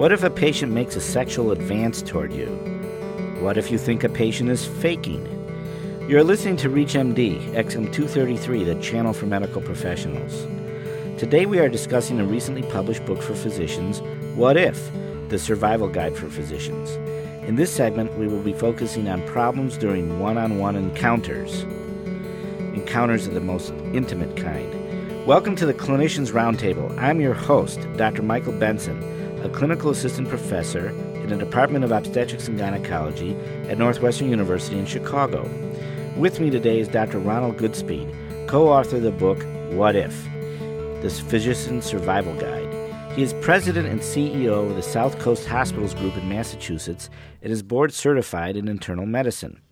What if a patient makes a sexual advance toward you? What if you think a patient is faking? You're listening to ReachMD, XM 233, the channel for medical professionals. Today we are discussing a recently published book for physicians, What If? The Survival Guide for Physicians. In this segment, we will be focusing on problems during one on one encounters. Encounters of the most intimate kind. Welcome to the Clinicians Roundtable. I'm your host, Dr. Michael Benson, a clinical assistant professor in the Department of Obstetrics and Gynecology at Northwestern University in Chicago. With me today is Dr. Ronald Goodspeed, co author of the book What If? This Physician Survival Guide. He is president and CEO of the South Coast Hospitals Group in Massachusetts and is board certified in internal medicine.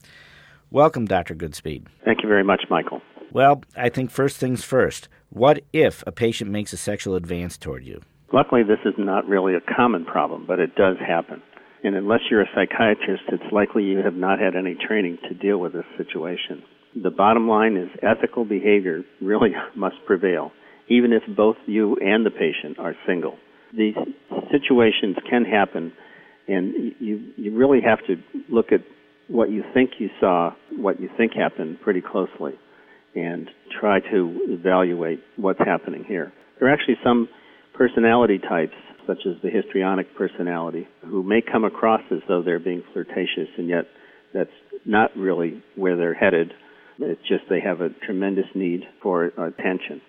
Welcome, Dr. Goodspeed. Thank you very much, Michael. Well, I think first things first. What if a patient makes a sexual advance toward you? Luckily, this is not really a common problem, but it does happen. And unless you're a psychiatrist, it's likely you have not had any training to deal with this situation. The bottom line is ethical behavior really must prevail, even if both you and the patient are single. These situations can happen, and you, you really have to look at what you think you saw, what you think happened pretty closely, and try to evaluate what's happening here. There are actually some personality types such as the histrionic personality, who may come across as though they're being flirtatious, and yet that's not really where they're headed. It's just they have a tremendous need for attention.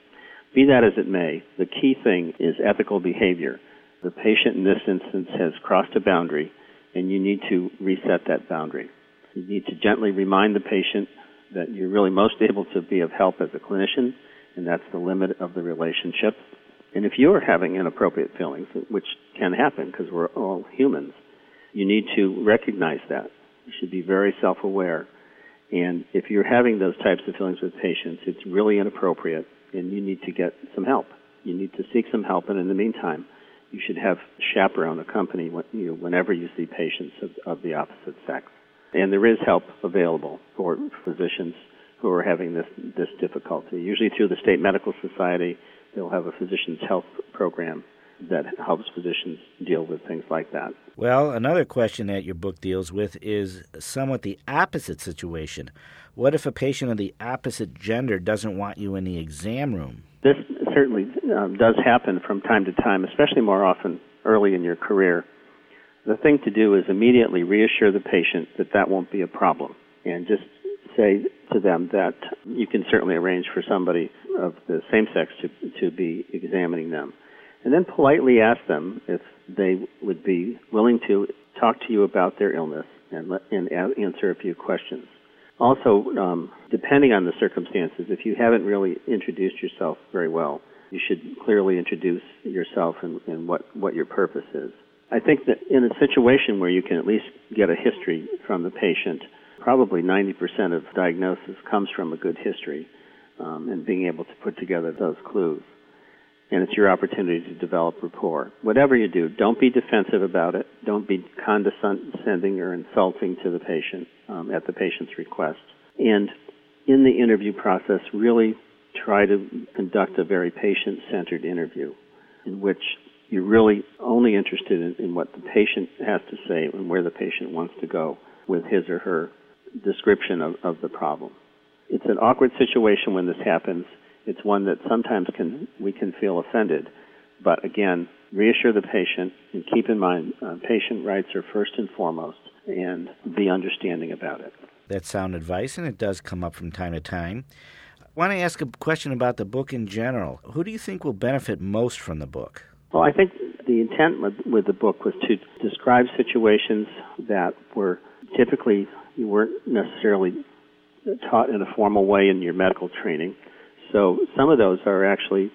Be that as it may, the key thing is ethical behavior. The patient in this instance has crossed a boundary, and you need to reset that boundary. You need to gently remind the patient that you're really most able to be of help as a clinician, and that's the limit of the relationship. And if you're having inappropriate feelings, which can happen because we're all humans, you need to recognize that. You should be very self aware. And if you're having those types of feelings with patients, it's really inappropriate and you need to get some help. You need to seek some help, and in the meantime, you should have chaperone accompany you whenever you see patients of, of the opposite sex. And there is help available for physicians who are having this, this difficulty, usually through the State Medical Society they'll have a physician's health program that helps physicians deal with things like that. Well, another question that your book deals with is somewhat the opposite situation. What if a patient of the opposite gender doesn't want you in the exam room? This certainly um, does happen from time to time, especially more often early in your career. The thing to do is immediately reassure the patient that that won't be a problem and just say to them that you can certainly arrange for somebody of the same sex to, to be examining them. And then politely ask them if they would be willing to talk to you about their illness and, let, and answer a few questions. Also, um, depending on the circumstances, if you haven't really introduced yourself very well, you should clearly introduce yourself and, and what, what your purpose is. I think that in a situation where you can at least get a history from the patient, probably 90% of diagnosis comes from a good history um, and being able to put together those clues. And it's your opportunity to develop rapport. Whatever you do, don't be defensive about it. Don't be condescending or insulting to the patient um, at the patient's request. And in the interview process, really try to conduct a very patient centered interview in which you're really only interested in, in, what the patient has to say and where the patient wants to go with his or her description of, of the problem. It's an awkward situation when this happens. It's one that sometimes can we can feel offended, but again, reassure the patient and keep in mind uh, patient rights are first and foremost, and be understanding about it. That's sound advice, and it does come up from time to time. I want to ask a question about the book in general. Who do you think will benefit most from the book? Well, I think the intent with, with the book was to describe situations that were typically you weren't necessarily taught in a formal way in your medical training. So some of those are actually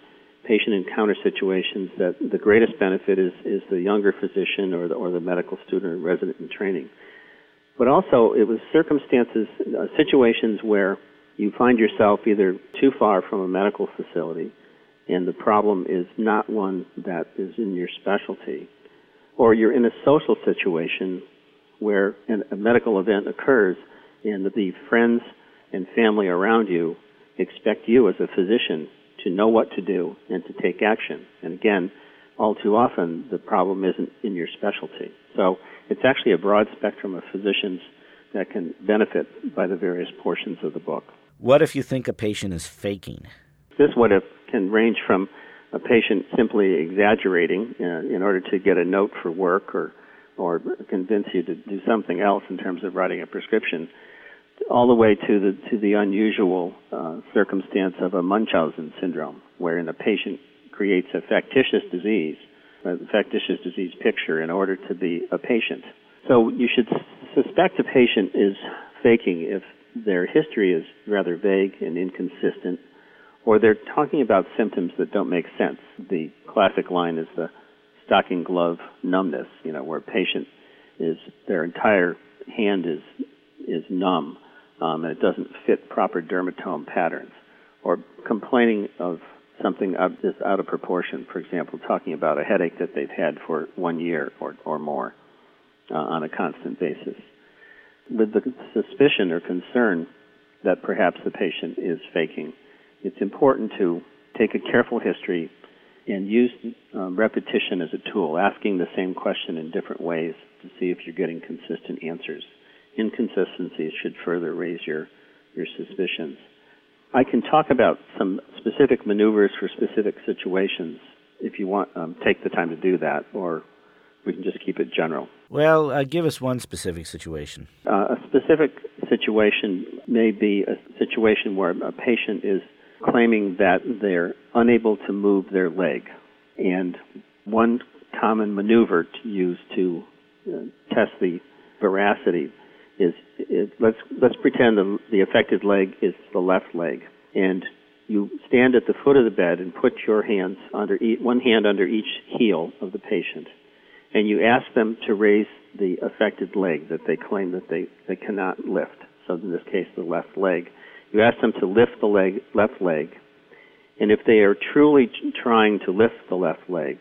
patient encounter situations that the greatest benefit is, is the younger physician or the, or the medical student or resident in training. But also, it was circumstances, uh, situations where you find yourself either too far from a medical facility and the problem is not one that is in your specialty, or you're in a social situation where a medical event occurs and the friends and family around you expect you as a physician to know what to do and to take action. And again, all too often the problem isn't in your specialty. So it's actually a broad spectrum of physicians that can benefit by the various portions of the book. What if you think a patient is faking? This what if can range from a patient simply exaggerating uh, in order to get a note for work or or convince you to do something else in terms of writing a prescription, all the way to the to the unusual uh, circumstance of a Munchausen syndrome, wherein a patient creates a factitious disease, a factitious disease picture, in order to be a patient. So you should suspect a patient is faking if their history is rather vague and inconsistent, or they're talking about symptoms that don't make sense. The classic line is the stocking glove numbness, you know, where a patient is their entire hand is is numb um, and it doesn't fit proper dermatome patterns, or complaining of something out, just out of proportion. For example, talking about a headache that they've had for one year or or more uh, on a constant basis with the suspicion or concern that perhaps the patient is faking, it's important to take a careful history and use um, repetition as a tool, asking the same question in different ways to see if you're getting consistent answers. Inconsistencies should further raise your, your suspicions. I can talk about some specific maneuvers for specific situations if you want, um, take the time to do that, or we can just keep it general. Well, uh, give us one specific situation. Uh, a specific situation may be a situation where a patient is claiming that they're unable to move their leg. And one common maneuver to use to uh, test the veracity is, is, let's let's pretend the, the affected leg is the left leg, and you stand at the foot of the bed and put your hands under each, one hand under each heel of the patient, and you ask them to raise the affected leg that they claim that they, they cannot lift. So in this case, the left leg. You ask them to lift the leg, left leg, and if they are truly trying to lift the left leg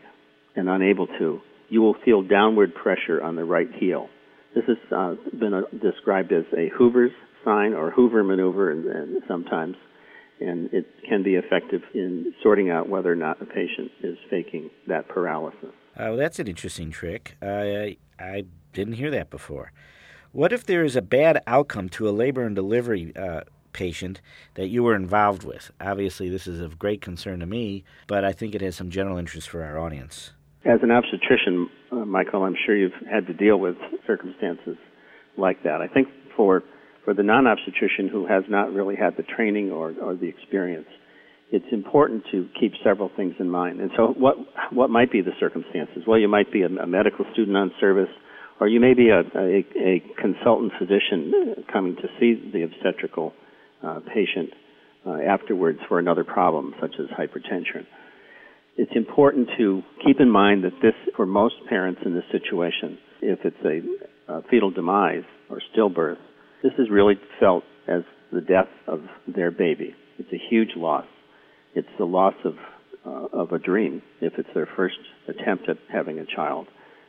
and unable to, you will feel downward pressure on the right heel. This has uh, been a, described as a Hoover's sign or Hoover maneuver, and, and sometimes, and it can be effective in sorting out whether or not a patient is faking that paralysis. Uh, well, that's an interesting trick. I, I didn't hear that before. What if there is a bad outcome to a labor and delivery uh, patient that you were involved with? Obviously, this is of great concern to me, but I think it has some general interest for our audience. As an obstetrician, uh, Michael, I'm sure you've had to deal with circumstances like that. I think for for the non-obstetrician who has not really had the training or, or the experience, it's important to keep several things in mind. And so, what what might be the circumstances? Well, you might be a, a medical student on service, or you may be a, a, a consultant physician coming to see the obstetrical uh, patient uh, afterwards for another problem, such as hypertension. It's important to keep in mind that this, for most parents in this situation, if it's a, a fetal demise or stillbirth, this is really felt as the death of their baby. It's a huge loss it's the loss of uh, of a dream if it's their first attempt at having a child.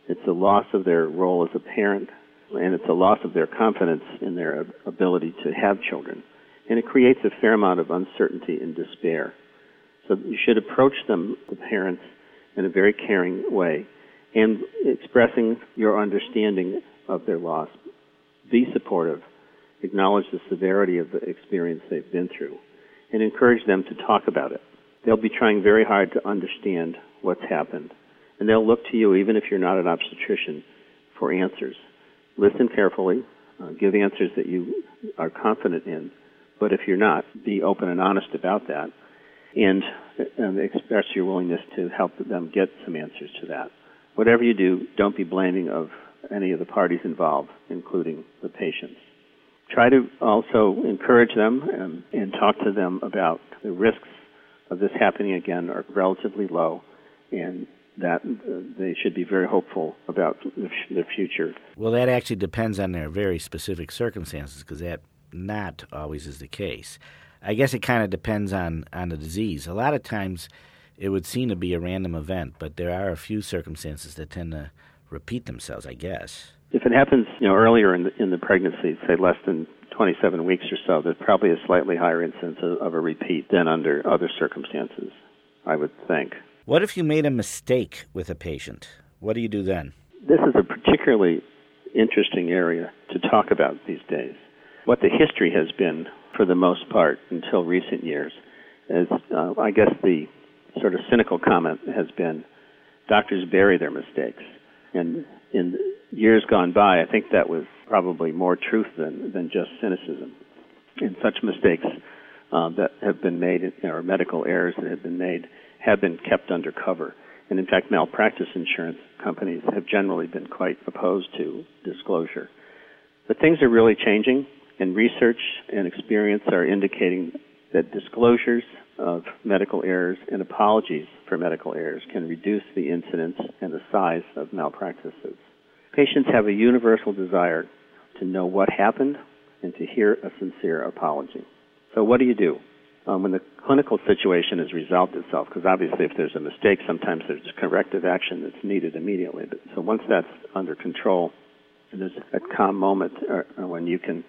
It's the loss of their role as a parent, and it's a loss of their confidence in their ability to have children. And it creates a fair amount of uncertainty and despair. So you should approach them, the parents, in a very caring way, and expressing your understanding of their loss. Be supportive. Acknowledge the severity of the experience they've been through and encourage them to talk about it. They'll be trying very hard to understand what's happened. And they'll look to you, even if you're not an obstetrician, for answers. Listen carefully, uh, give answers that you are confident in. But if you're not, be open and honest about that and, and express your willingness to help them get some answers to that. Whatever you do, don't be blaming of any of the parties involved, including the patients try to also encourage them and, and talk to them about the risks of this happening again are relatively low and that uh, they should be very hopeful about the future. Well, that actually depends on their very specific circumstances because that not always is the case. I guess it kind of depends on, on the disease. A lot of times it would seem to be a random event, but there are a few circumstances that tend to repeat themselves, I guess. If it happens, you know, earlier in the, in the pregnancy, say less than 27 weeks or so, there's probably a slightly higher incidence of, of a repeat than under other circumstances, I would think. What if you made a mistake with a patient? What do you do then? This is a particularly interesting area to talk about these days. What the history has been, for the most part, until recent years, is uh, I guess the sort of cynical comment has been doctors bury their mistakes. And in years gone by, I think that was probably more truth than, than just cynicism. And such mistakes uh, that have been made, or medical errors that have been made, have been kept under cover. And in fact, malpractice insurance companies have generally been quite opposed to disclosure. But things are really changing, and research and experience are indicating that disclosures of medical errors and apologies for medical errors can reduce the incidence and the size of malpractices. Patients have a universal desire to know what happened and to hear a sincere apology. So, what do you do? Um, when the clinical situation has resolved itself, because obviously if there's a mistake, sometimes there's corrective action that's needed immediately. But, so once that's under control, there's a calm moment uh, when you can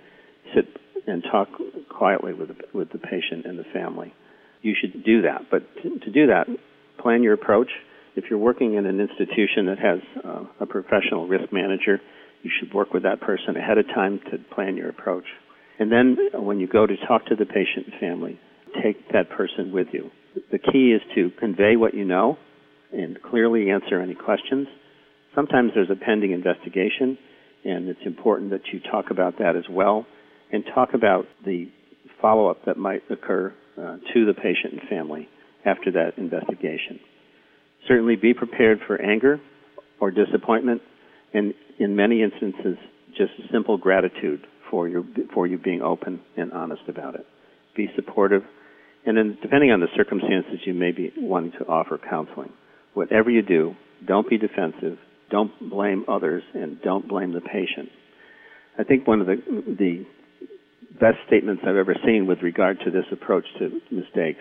sit and talk quietly with the, with the patient and the family. You should do that. But to, to do that, plan your approach. If you're working in an institution that has uh, a professional risk manager, you should work with that person ahead of time to plan your approach. And then uh, when you go to talk to the patient and family, take that person with you. The key is to convey what you know and clearly answer any questions. Sometimes there's a pending investigation, and it's important that you talk about that as well and talk about the follow up that might occur uh, to the patient and family after that investigation. Certainly be prepared for anger or disappointment, and in many instances, just simple gratitude for, your, for you being open and honest about it. Be supportive, and then depending on the circumstances, you may be wanting to offer counseling. Whatever you do, don't be defensive, don't blame others, and don't blame the patient. I think one of the, the best statements I've ever seen with regard to this approach to mistakes.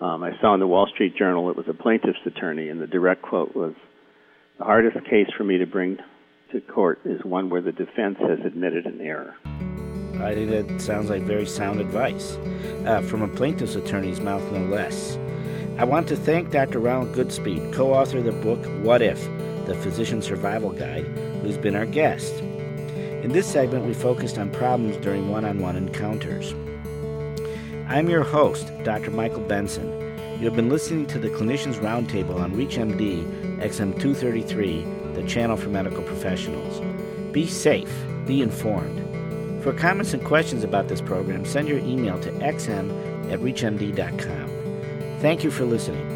Um, I saw in the Wall Street Journal it was a plaintiff's attorney, and the direct quote was, "The hardest case for me to bring to court is one where the defense has admitted an error." I think that sounds like very sound advice uh, from a plaintiff's attorney's mouth, no less. I want to thank Dr. Ronald Goodspeed, co-author of the book "What If: The Physician Survival Guide," who's been our guest. In this segment, we focused on problems during one on one encounters. I'm your host, Dr. Michael Benson. You have been listening to the Clinicians Roundtable on ReachMD XM233, the channel for medical professionals. Be safe, be informed. For comments and questions about this program, send your email to xm at reachmd.com. Thank you for listening.